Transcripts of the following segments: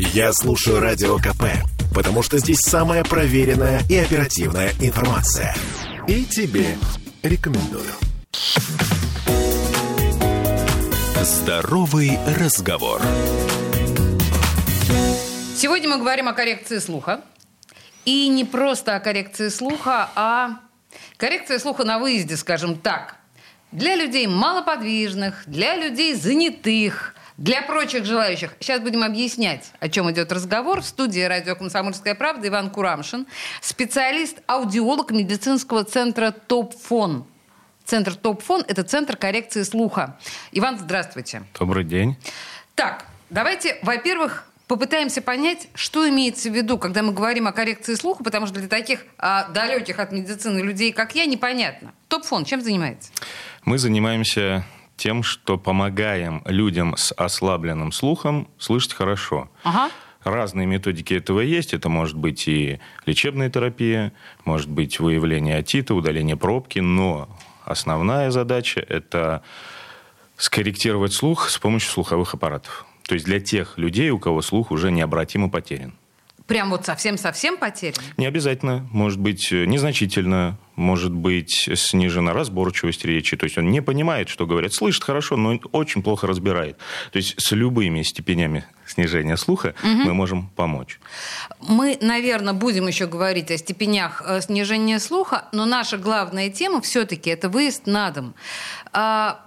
Я слушаю Радио КП, потому что здесь самая проверенная и оперативная информация. И тебе рекомендую. Здоровый разговор. Сегодня мы говорим о коррекции слуха. И не просто о коррекции слуха, а коррекция слуха на выезде, скажем так. Для людей малоподвижных, для людей занятых, для прочих желающих. Сейчас будем объяснять, о чем идет разговор. В студии радио «Комсомольская правда» Иван Курамшин, специалист-аудиолог медицинского центра «Топфон». Центр «Топфон» – это центр коррекции слуха. Иван, здравствуйте. Добрый день. Так, давайте, во-первых, попытаемся понять, что имеется в виду, когда мы говорим о коррекции слуха, потому что для таких а, далеких от медицины людей, как я, непонятно. Топфон чем занимается? Мы занимаемся тем, что помогаем людям с ослабленным слухом слышать хорошо. Ага. Разные методики этого есть. Это может быть и лечебная терапия, может быть выявление отита, удаление пробки, но основная задача – это скорректировать слух с помощью слуховых аппаратов. То есть для тех людей, у кого слух уже необратимо потерян. Прям вот совсем-совсем потерян? Не обязательно. Может быть, незначительно. Может быть, снижена разборчивость речи. То есть он не понимает, что говорят. Слышит хорошо, но очень плохо разбирает. То есть с любыми степенями снижения слуха угу. мы можем помочь. Мы, наверное, будем еще говорить о степенях э, снижения слуха, но наша главная тема все-таки это выезд на дом. А,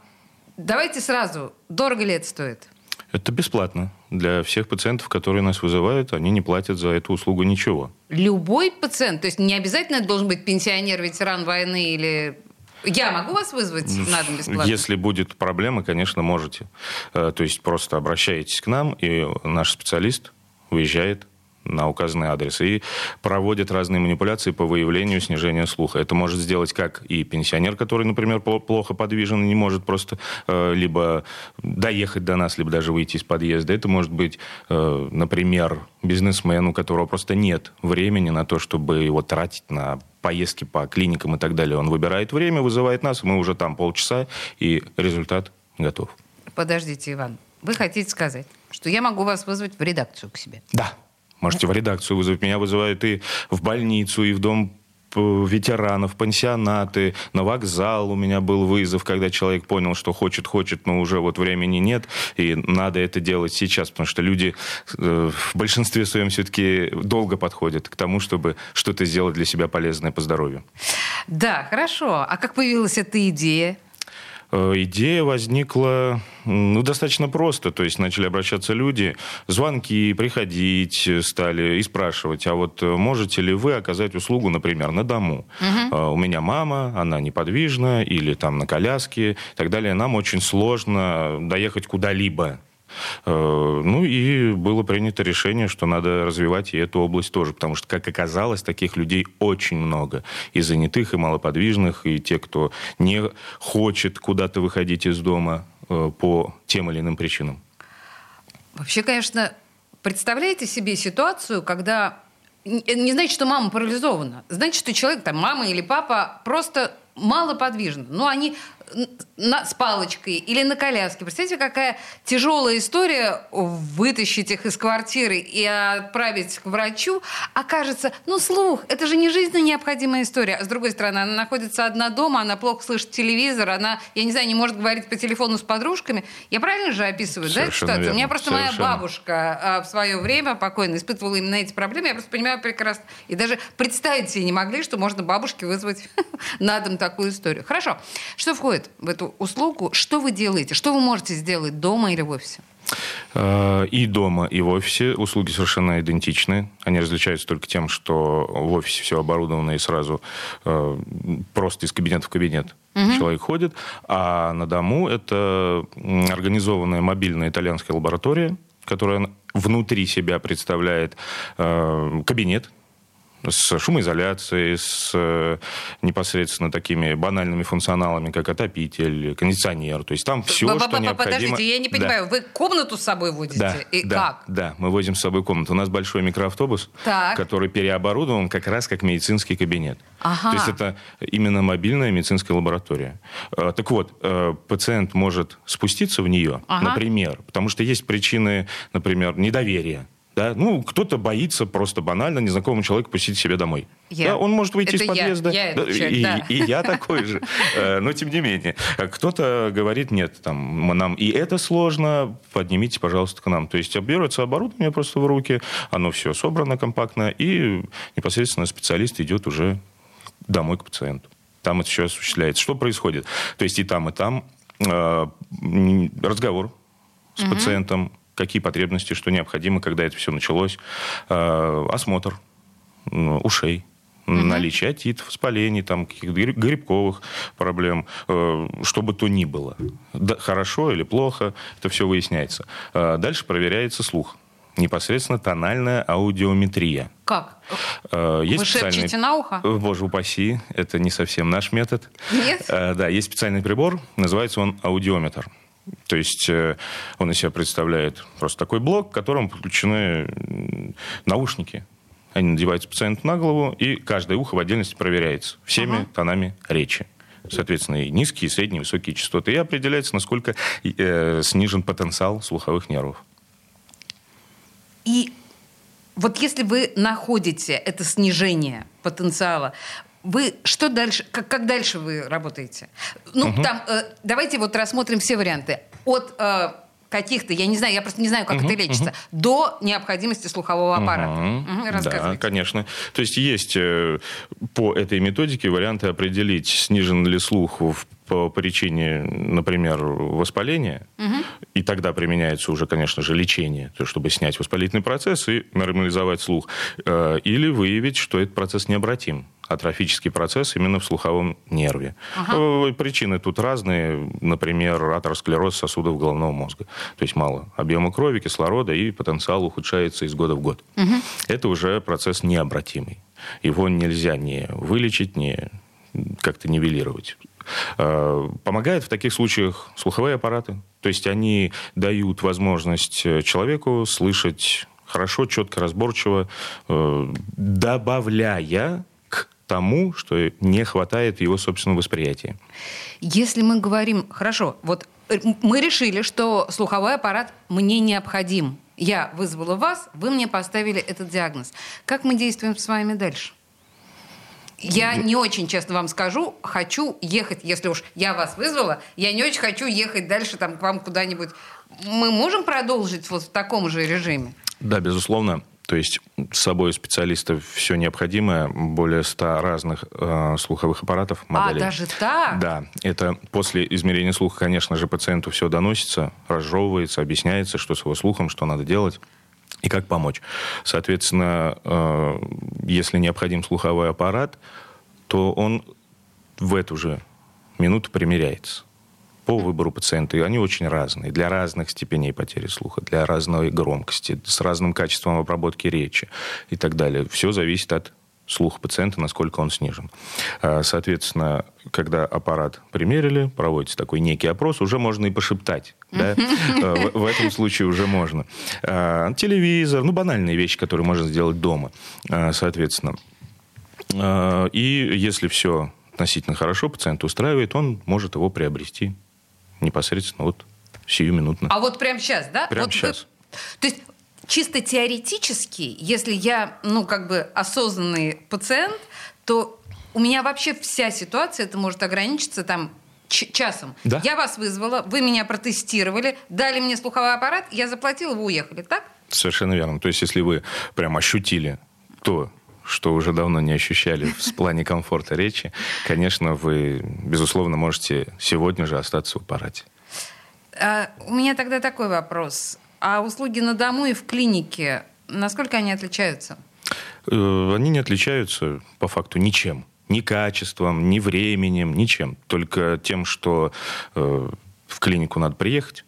давайте сразу, дорого ли это стоит? Это бесплатно. Для всех пациентов, которые нас вызывают, они не платят за эту услугу ничего. Любой пациент? То есть не обязательно это должен быть пенсионер, ветеран войны или я могу вас вызвать на дом бесплатно? Если будет проблема, конечно, можете. Э, то есть просто обращаетесь к нам, и наш специалист выезжает на указанный адрес и проводят разные манипуляции по выявлению снижения слуха. Это может сделать как и пенсионер, который, например, плохо подвижен и не может просто э, либо доехать до нас, либо даже выйти из подъезда. Это может быть, э, например, бизнесмен, у которого просто нет времени на то, чтобы его тратить на поездки по клиникам и так далее. Он выбирает время, вызывает нас, мы уже там полчаса, и результат готов. Подождите, Иван, вы хотите сказать, что я могу вас вызвать в редакцию к себе? Да. Можете в редакцию вызвать. Меня вызывают и в больницу, и в дом ветеранов, пансионаты, на вокзал у меня был вызов, когда человек понял, что хочет, хочет, но уже вот времени нет, и надо это делать сейчас, потому что люди э, в большинстве своем все-таки долго подходят к тому, чтобы что-то сделать для себя полезное по здоровью. Да, хорошо. А как появилась эта идея? Э, идея возникла ну, достаточно просто. То есть начали обращаться люди, звонки, приходить стали и спрашивать, а вот можете ли вы оказать услугу, например, на дому? Угу. У меня мама, она неподвижна, или там на коляске и так далее. Нам очень сложно доехать куда-либо. Э, ну и было принято решение, что надо развивать и эту область тоже, потому что, как оказалось, таких людей очень много. И занятых, и малоподвижных, и те, кто не хочет куда-то выходить из дома э, по тем или иным причинам. Вообще, конечно, представляете себе ситуацию, когда не значит, что мама парализована. Значит, что человек, там, мама или папа просто малоподвижны. Но они на, с палочкой или на коляске. Представьте, какая тяжелая история вытащить их из квартиры и отправить к врачу. Окажется, ну, слух, это же не жизненно необходимая история. А с другой стороны, она находится одна дома, она плохо слышит телевизор, она, я не знаю, не может говорить по телефону с подружками. Я правильно же описываю, Совершенно да, ситуацию? У меня просто Совершенно. моя бабушка а, в свое время покойно испытывала именно эти проблемы. Я просто понимаю прекрасно. И даже представить себе не могли, что можно бабушке вызвать на дом такую историю. Хорошо. Что входит входит в эту услугу, что вы делаете? Что вы можете сделать дома или в офисе? Э, и дома, и в офисе услуги совершенно идентичны. Они различаются только тем, что в офисе все оборудовано и сразу э, просто из кабинета в кабинет угу. человек ходит. А на дому это организованная мобильная итальянская лаборатория, которая внутри себя представляет э, кабинет с шумоизоляцией, с э, непосредственно такими банальными функционалами, как отопитель, кондиционер. То есть там все, что необходимо. Подождите, я не понимаю, да. вы комнату с собой водите? Да, И да, как? Да, мы возим с собой комнату. У нас большой микроавтобус, так. который переоборудован как раз как медицинский кабинет. Ага. То есть это именно мобильная медицинская лаборатория. Э, так вот, э, пациент может спуститься в нее, ага. например, потому что есть причины, например, недоверия Да? Ну, кто-то боится просто банально незнакомому человеку пустить себя домой. Я. Да, он может выйти Это из я. подъезда. Я Да, этот человек, и, да. и я такой же. Э, Но тем не менее. Кто-то говорит, нет, там, нам и это сложно, поднимите, пожалуйста, к нам. То есть берется оборудование просто в руки, оно все собрано компактно, и непосредственно специалист идет уже домой к пациенту. Там это все осуществляется. Что происходит? То есть и там, и там э, разговор с пациентом, какие потребности, что необходимо, когда это все началось, э, осмотр ушей, наличие отитов, воспалений, там, каких-то гри- грибковых проблем, э, что бы то ни было. Да, хорошо или плохо, это все выясняется. Э, дальше проверяется слух. Непосредственно тональная аудиометрия. Как? Э, Вы шепчете на ухо? Э, Боже упаси, это не совсем наш метод. Нет? Э, Да, есть специальный прибор, называется он аудиометр. То есть э, он из себя представляет просто такой блок, к которому подключены наушники. Они надеваются пациенту на голову, и каждое ухо в отдельности проверяется всеми Ага. тонами речи. Соответственно, и низкие, и средние, и высокие частоты. И определяется, насколько э, снижен потенциал слуховых нервов. И вот если вы находите это снижение потенциала, вы что дальше, как, как дальше вы работаете? Ну, там, э, давайте вот рассмотрим все варианты. От э, каких-то, я не знаю, я просто не знаю, как это лечится, до необходимости слухового аппарата. Мгм. Мгм, Да, конечно. То есть есть э, по этой методике варианты определить, снижен ли слух в- по причине, например, воспаления, и тогда применяется уже, конечно же, лечение, то, чтобы снять воспалительный процесс и нормализовать слух, Э, или выявить, что этот процесс необратим атрофический процесс именно в слуховом нерве. Э, Причины тут разные. Например, атеросклероз сосудов головного мозга. То есть мало объема крови, кислорода, и потенциал ухудшается из года в год. Это уже процесс необратимый. Его нельзя не вылечить, не как-то нивелировать. Э, Помогают в таких случаях слуховые аппараты. То есть они дают возможность э, человеку слышать хорошо, четко, разборчиво, добавляя тому, что не хватает в его собственном восприятии. Если мы говорим, хорошо, вот э, мы решили, что слуховой аппарат мне необходим. Я вызвала вас, вы мне поставили этот диагноз. Как мы действуем с вами дальше? Я не очень честно вам скажу, хочу ехать, если уж я вас вызвала, я не очень хочу ехать дальше там к вам куда-нибудь. Мы можем продолжить вот в таком же режиме? Да, безусловно. То есть с собой специалистов все необходимое, более 100 разных э, слуховых аппаратов, моделей. А, даже так? Да, это после измерения слуха, конечно же, пациенту все доносится, разжевывается, объясняется, что с его слухом, что надо делать и как помочь. Соответственно, э, если необходим слуховой аппарат, то он в эту же минуту примеряется по выбору пациента. И они очень разные. Для разных степеней потери слуха, для разной громкости, с разным качеством обработки речи и так далее. Все зависит от слуха пациента, насколько он снижен. А, Соответственно, когда аппарат примерили, проводится такой некий опрос, уже можно и пошептать. да? А, В в этом случае уже можно. А, Телевизор, ну, банальные вещи, которые можно сделать дома. Соответственно, И если все относительно хорошо пациента устраивает, он может его приобрести непосредственно вот сиюминутно. А вот прямо сейчас, да? Прямо Вот вы- щас. То есть чисто теоретически, если я, ну, как бы осознанный пациент, то у меня вообще вся ситуация, это может ограничиться там часом. Да. Я вас вызвала, вы меня протестировали, дали мне слуховой аппарат, я заплатила, вы уехали, так? Совершенно верно. То есть, если вы прям ощутили то, что уже давно не ощущали в плане комфорта речи, конечно, вы, безусловно, можете сегодня же остаться в аппарате. А, у меня тогда такой вопрос. А услуги на дому и в клинике, насколько они отличаются? Э, Они не отличаются по факту ничем. Ни качеством, ни временем, ничем. Только тем, что э, в клинику надо приехать,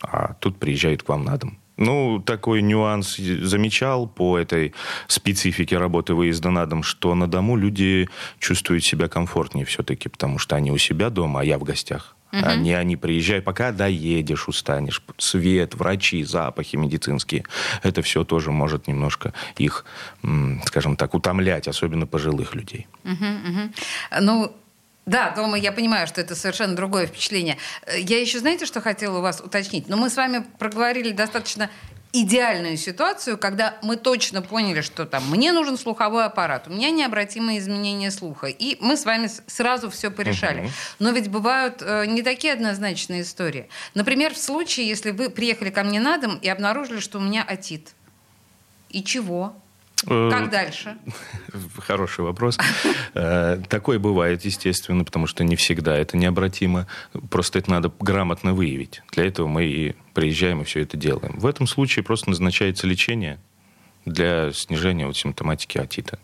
а тут приезжают к вам на дом. Ну, такой нюанс замечал по этой специфике работы выезда на дом, что на дому люди чувствуют себя комфортнее все-таки, потому что они у себя дома, а я в гостях. Они, они приезжают, пока доедешь, устанешь. Свет, врачи, запахи медицинские. Это все тоже может немножко их, скажем так, утомлять, особенно пожилых людей. Ну, да, дома я понимаю, что это совершенно другое впечатление. Э, Я еще, знаете, что хотела у вас уточнить? Но мы с вами проговорили достаточно идеальную ситуацию, когда мы точно поняли, что там мне нужен слуховой аппарат, у меня необратимые изменения слуха, и мы с вами сразу все порешали. Угу. Но ведь бывают э, не такие однозначные истории. Например, в случае, если вы приехали ко мне на дом и обнаружили, что у меня отит. И чего? Э, как дальше? Хороший вопрос. Э, такое бывает, естественно, потому что не всегда это необратимо. Просто это надо грамотно выявить. Для этого мы и приезжаем и все это делаем. В этом случае просто назначается лечение для снижения вот симптоматики отита.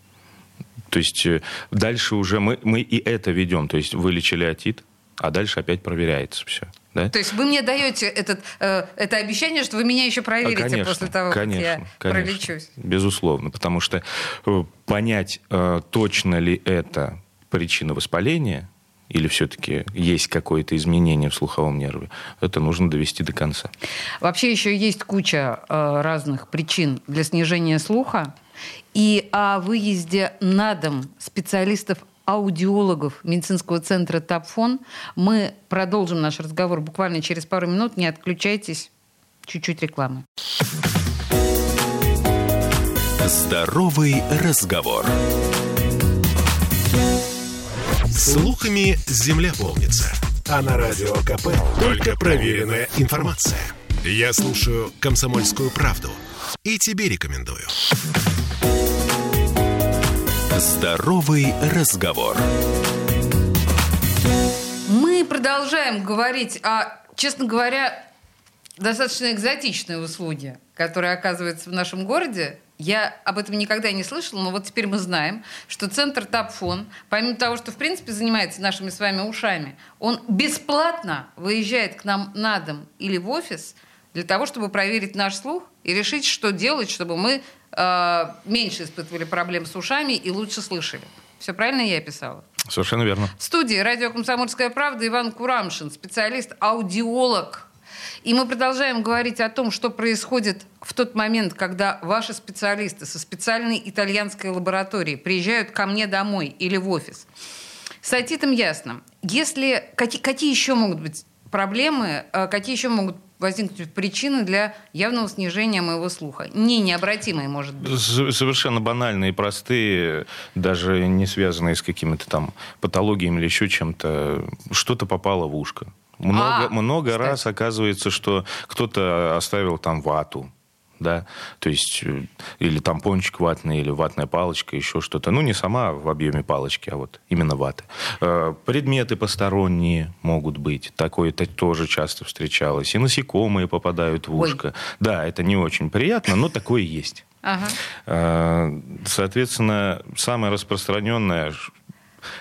То есть э, дальше уже мы, мы и это ведем. То есть вылечили отит, а дальше опять проверяется все. Да? То есть вы мне даете этот, э, это обещание, что вы меня еще проверите конечно, после того, конечно, как я конечно, пролечусь? Безусловно, потому что э, понять, э, точно ли это причина воспаления, или все-таки есть какое-то изменение в слуховом нерве, это нужно довести до конца. Вообще еще есть куча э, разных причин для снижения слуха. И о выезде на дом специалистов аудиологов медицинского центра ТАПФОН. Мы продолжим наш разговор буквально через пару минут. Не отключайтесь. Чуть-чуть рекламы. Здоровый разговор. Слухами земля полнится. А на радио КП только проверенная информация. Я слушаю «Комсомольскую правду» и тебе рекомендую. Здоровый разговор. Мы продолжаем говорить о, честно говоря, достаточно экзотичной услуге, которая оказывается в нашем городе. Я об этом никогда не слышала, но вот теперь мы знаем, что центр Тапфон, помимо того, что в принципе занимается нашими с вами ушами, он бесплатно выезжает к нам на дом или в офис для того, чтобы проверить наш слух и решить, что делать, чтобы мы меньше испытывали проблем с ушами и лучше слышали. Все правильно я описала? Совершенно верно. В студии радио «Комсомольская правда» Иван Курамшин, специалист-аудиолог. И мы продолжаем говорить о том, что происходит в тот момент, когда ваши специалисты со специальной итальянской лаборатории приезжают ко мне домой или в офис. С отитом ясно. Если, какие, какие еще могут быть проблемы, э, какие еще могут возникнуть причины для явного снижения моего слуха. Не необратимые, может быть. Совершенно банальные, простые, даже не связанные с какими-то там патологиями или еще чем-то. Что-то попало в ушко. Много, а, много раз оказывается, что кто-то оставил там вату да, то есть э, или тампончик ватный, или ватная палочка, еще что-то. Ну, не сама в объеме палочки, а вот именно ваты. Э, предметы посторонние могут быть. Такое-то тоже часто встречалось. И насекомые попадают в ушко. Ой. Да, это не очень приятно, но такое есть. Ага. Э, соответственно, самое распространенное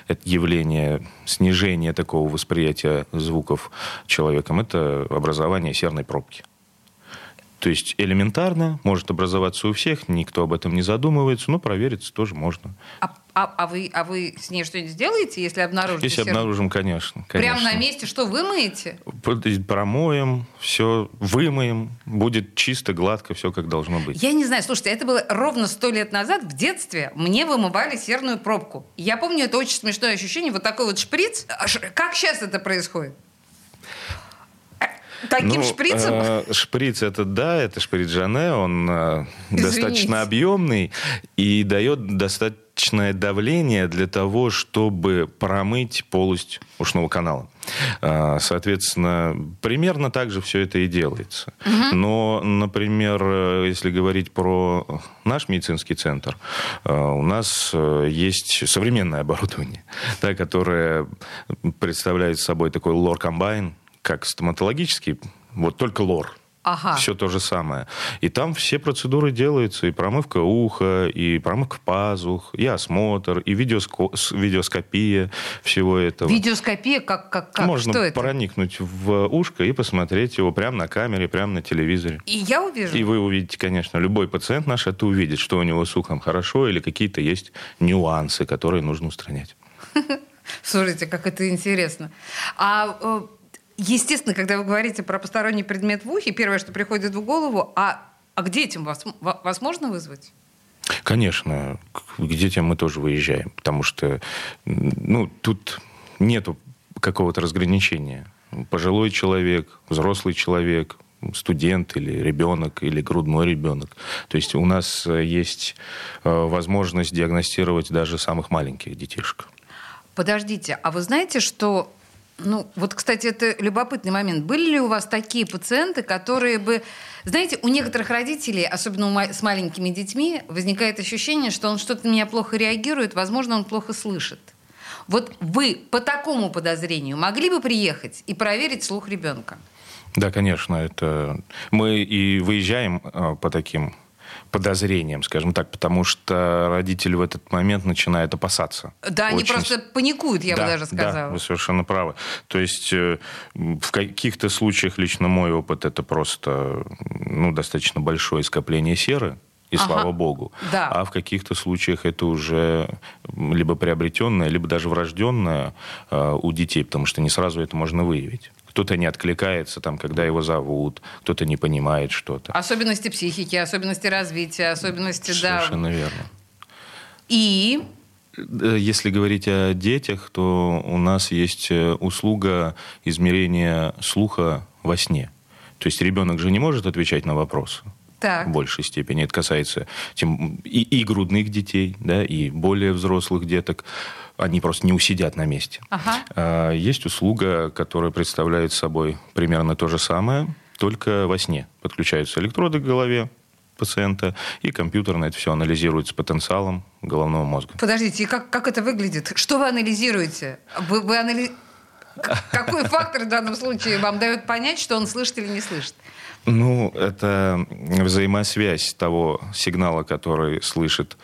это явление снижения такого восприятия звуков человеком, это образование серной пробки. То есть элементарно, может образоваться у всех, никто об этом не задумывается, но провериться тоже можно. А, а, а, вы, а вы с ней что-нибудь сделаете, если обнаружите? Если сердце? обнаружим, конечно, конечно. Прямо на месте что, вымоете? Промоем, все вымоем, будет чисто, гладко, все как должно быть. Я не знаю, слушайте, это было ровно сто лет назад, в детстве, мне вымывали серную пробку. Я помню, это очень смешное ощущение, вот такой вот шприц. Как сейчас это происходит? Таким ну, шприцем? Э, шприц это да, это шприц Жане, он э, достаточно объемный и дает достаточное давление для того, чтобы промыть полость ушного канала. Э, соответственно, примерно так же все это и делается. Угу. Но, например, э, если говорить про наш медицинский центр, э, у нас есть современное оборудование, да, которое представляет собой такой лор-комбайн, как стоматологический, вот только лор. Ага. Все то же самое. И там все процедуры делаются. И промывка уха, и промывка пазух, и осмотр, и видеоско... видеоскопия всего этого. Видеоскопия? Как, как, как? Можно Что это? проникнуть в ушко и посмотреть его прямо на камере, прямо на телевизоре. И я увижу? И вы увидите, конечно. Любой пациент наш это увидит, что у него с ухом хорошо или какие-то есть нюансы, которые нужно устранять. Слушайте, как это интересно. А э, Естественно, когда вы говорите про посторонний предмет в ухе, первое, что приходит в голову, а, а к детям вас, вас можно вызвать? Конечно, к детям мы тоже выезжаем, потому что ну, тут нету какого-то разграничения. Пожилой человек, взрослый человек, студент или ребенок, или грудной ребенок. То есть у нас э, есть э, возможность диагностировать даже самых маленьких детишек. Подождите, а вы знаете, что ну, вот, кстати, это любопытный момент. Были ли у вас такие пациенты, которые бы... Знаете, у некоторых родителей, особенно с маленькими детьми, возникает ощущение, что он что-то на меня плохо реагирует, возможно, он плохо слышит. Вот вы по такому подозрению могли бы приехать и проверить слух ребенка? Да, конечно. Это... Мы и выезжаем а, по таким подозрением, скажем так, потому что родители в этот момент начинают опасаться. Да, Очень... они просто паникуют, я да, бы даже сказала. Да, вы совершенно правы. То есть э, в каких-то случаях лично мой опыт это просто ну, достаточно большое скопление серы, и ага. слава богу. Да. А в каких-то случаях это уже либо приобретенное, либо даже врожденное э, у детей, потому что не сразу это можно выявить кто-то не откликается, там, когда его зовут, кто-то не понимает что-то. Особенности психики, особенности развития, особенности... Совершенно да. верно. И если говорить о детях, то у нас есть э, услуга измерения слуха во сне. То есть ребенок же не может отвечать на вопросы. Так. В большей степени. Это касается тем, и, и грудных детей, да, и более взрослых деток они просто не усидят на месте. Ага. А, есть услуга, которая представляет собой примерно то же самое, только во сне. Подключаются электроды к голове пациента, и компьютерно это все анализируется потенциалом головного мозга. Подождите, и как, как это выглядит? Что вы анализируете? Вы, вы анали... Какой фактор в данном случае вам дает понять, что он слышит или не слышит? Ну, это взаимосвязь того сигнала, который слышит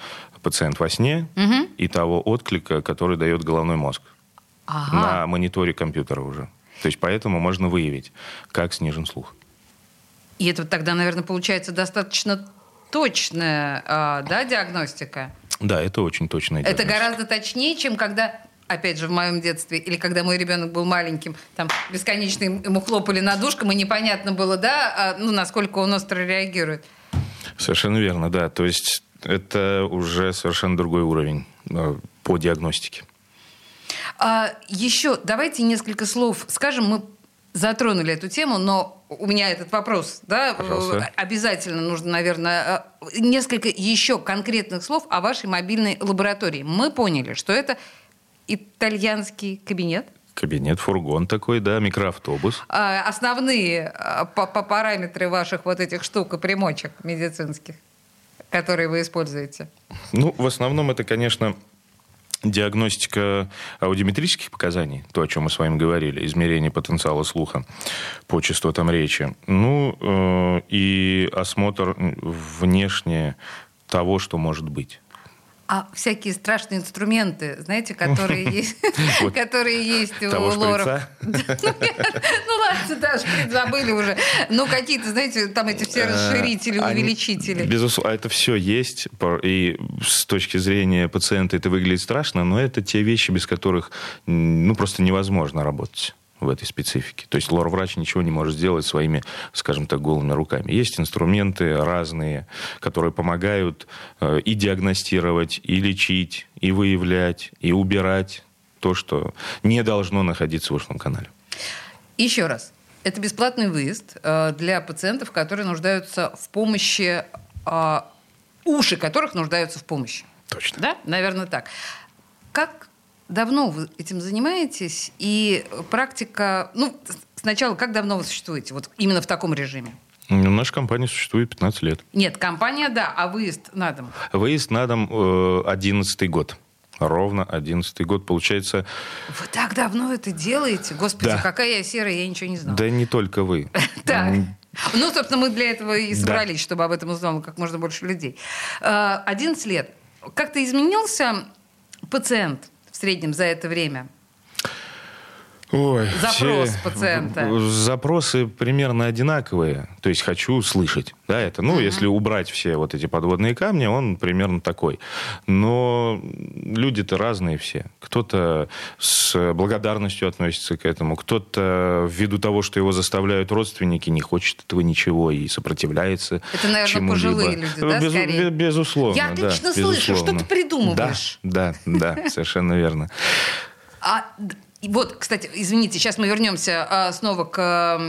пациент во сне угу. и того отклика, который дает головной мозг ага. на мониторе компьютера уже. То есть поэтому можно выявить, как снижен слух. И это тогда, наверное, получается достаточно точная а, да, диагностика. Да, это очень точная диагностика. Это гораздо точнее, чем когда опять же, в моем детстве, или когда мой ребенок был маленьким, там бесконечно ему хлопали над ушком, и непонятно было, да, а, ну, насколько он остро реагирует. Совершенно верно, да. То есть это уже совершенно другой уровень э, по диагностике. А, еще давайте несколько слов скажем. Мы затронули эту тему, но у меня этот вопрос, да, Пожалуйста. обязательно нужно, наверное, э, несколько еще конкретных слов о вашей мобильной лаборатории. Мы поняли, что это итальянский кабинет. Кабинет, фургон такой, да, микроавтобус. А, основные а, по, по параметры ваших вот этих штук и примочек медицинских которые вы используете? Ну, в основном это, конечно, диагностика аудиометрических показаний, то, о чем мы с вами говорили, измерение потенциала слуха по частотам речи. Ну, э, и осмотр внешне того, что может быть а всякие страшные инструменты, знаете, которые есть, которые есть у лоров. Ну ладно, да, шприц забыли уже. Ну какие-то, знаете, там эти все э, расширители, увеличители. Безусловно, это все есть. И с точки зрения пациента это выглядит страшно, но это те вещи, без которых ну, просто невозможно работать в этой специфике. То есть лор-врач ничего не может сделать своими, скажем так, голыми руками. Есть инструменты разные, которые помогают э, и диагностировать, и лечить, и выявлять, и убирать то, что не должно находиться в ушном канале. Еще раз. Это бесплатный выезд э, для пациентов, которые нуждаются в помощи, э, уши которых нуждаются в помощи. Точно. Да, наверное, так. Как давно вы этим занимаетесь? И практика... Ну, сначала, как давно вы существуете? Вот именно в таком режиме? Ну, наша компания существует 15 лет. Нет, компания, да, а выезд на дом? Выезд на дом э, 11 год. Ровно 11 год, получается... Вы так давно это делаете? Господи, да. какая я серая, я ничего не знала. Да не только вы. Так. Ну, собственно, мы для этого и собрались, чтобы об этом узнало как можно больше людей. 11 э, лет. Как-то изменился пациент? Среднем за это время? Ой, Запрос все пациента. Запросы примерно одинаковые. То есть хочу слышать. Да, это, ну, uh-huh. если убрать все вот эти подводные камни, он примерно такой. Но люди-то разные все. Кто-то с благодарностью относится к этому, кто-то ввиду того, что его заставляют родственники, не хочет этого ничего и сопротивляется Это, наверное, чему-либо. пожилые люди, да, Без, скорее? Безусловно, Я отлично да, слышу, безусловно. что ты придумываешь. Да, да, да, совершенно верно. А вот, кстати, извините, сейчас мы вернемся а, снова к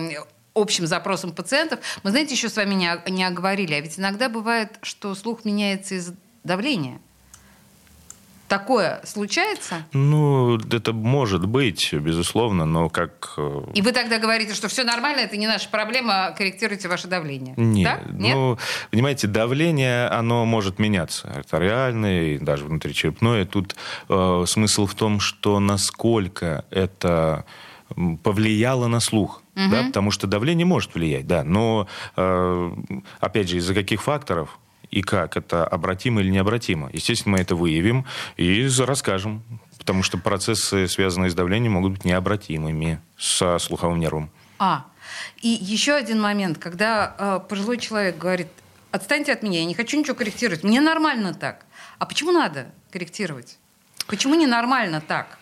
общим запросам пациентов. Мы, знаете, еще с вами не, не оговорили, а ведь иногда бывает, что слух меняется из давления. Такое случается? Ну, это может быть, безусловно, но как... Э, И вы тогда говорите, что все нормально, это не наша проблема, корректируйте ваше давление. Нет, да? Нет? ну, понимаете, давление, оно может меняться. Артериальное, даже внутричерепное. Тут э, смысл в том, что насколько это повлияло на слух. Угу. Да, потому что давление может влиять, да, но э, опять же из-за каких факторов и как это обратимо или необратимо. Естественно, мы это выявим и расскажем, потому что процессы, связанные с давлением, могут быть необратимыми со слуховым нервом. А, и еще один момент, когда э, пожилой человек говорит, отстаньте от меня, я не хочу ничего корректировать, мне нормально так. А почему надо корректировать? Почему ненормально так?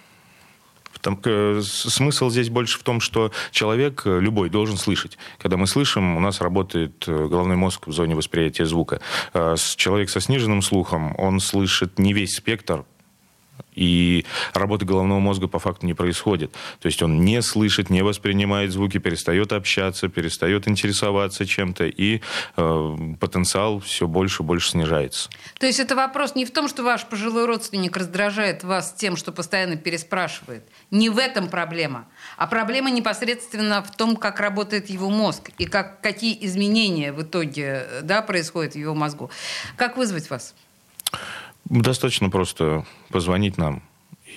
Там, смысл здесь больше в том, что человек э, любой должен слышать. Когда мы слышим, у нас работает э, головной мозг в зоне восприятия звука. Э, человек со сниженным слухом, он слышит не весь спектр и работы головного мозга по факту не происходит. То есть он не слышит, не воспринимает звуки, перестает общаться, перестает интересоваться чем-то, и э, потенциал все больше и больше снижается. То есть это вопрос не в том, что ваш пожилой родственник раздражает вас тем, что постоянно переспрашивает. Не в этом проблема. А проблема непосредственно в том, как работает его мозг и как, какие изменения в итоге да, происходят в его мозгу. Как вызвать вас? Достаточно просто позвонить нам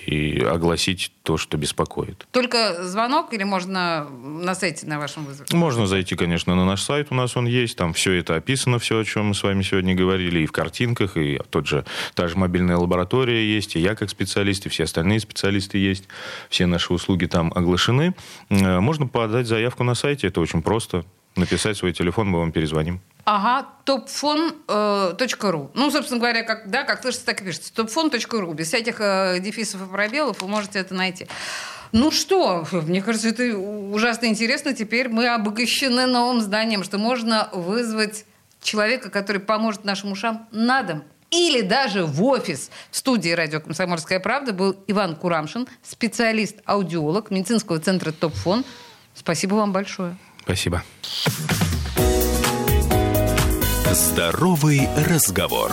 и огласить то, что беспокоит. Только звонок или можно на сайте на вашем вызове? Можно зайти, конечно, на наш сайт, у нас он есть, там все это описано, все, о чем мы с вами сегодня говорили, и в картинках, и тот же, та же мобильная лаборатория есть, и я как специалист, и все остальные специалисты есть, все наши услуги там оглашены. Э, можно подать заявку на сайте, это очень просто, написать свой телефон, мы вам перезвоним. Ага, topfon.ru. Ну, собственно говоря, как, да, как слышится, так и пишется. topfon.ru. Без всяких э, дефисов и пробелов вы можете это найти. Ну что, мне кажется, это ужасно интересно. Теперь мы обогащены новым зданием, что можно вызвать человека, который поможет нашим ушам на дом или даже в офис. В студии радио «Комсомольская правда» был Иван Курамшин, специалист-аудиолог медицинского центра «Топфон». Спасибо вам большое. Спасибо. Здоровый разговор.